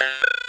you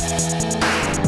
Wow.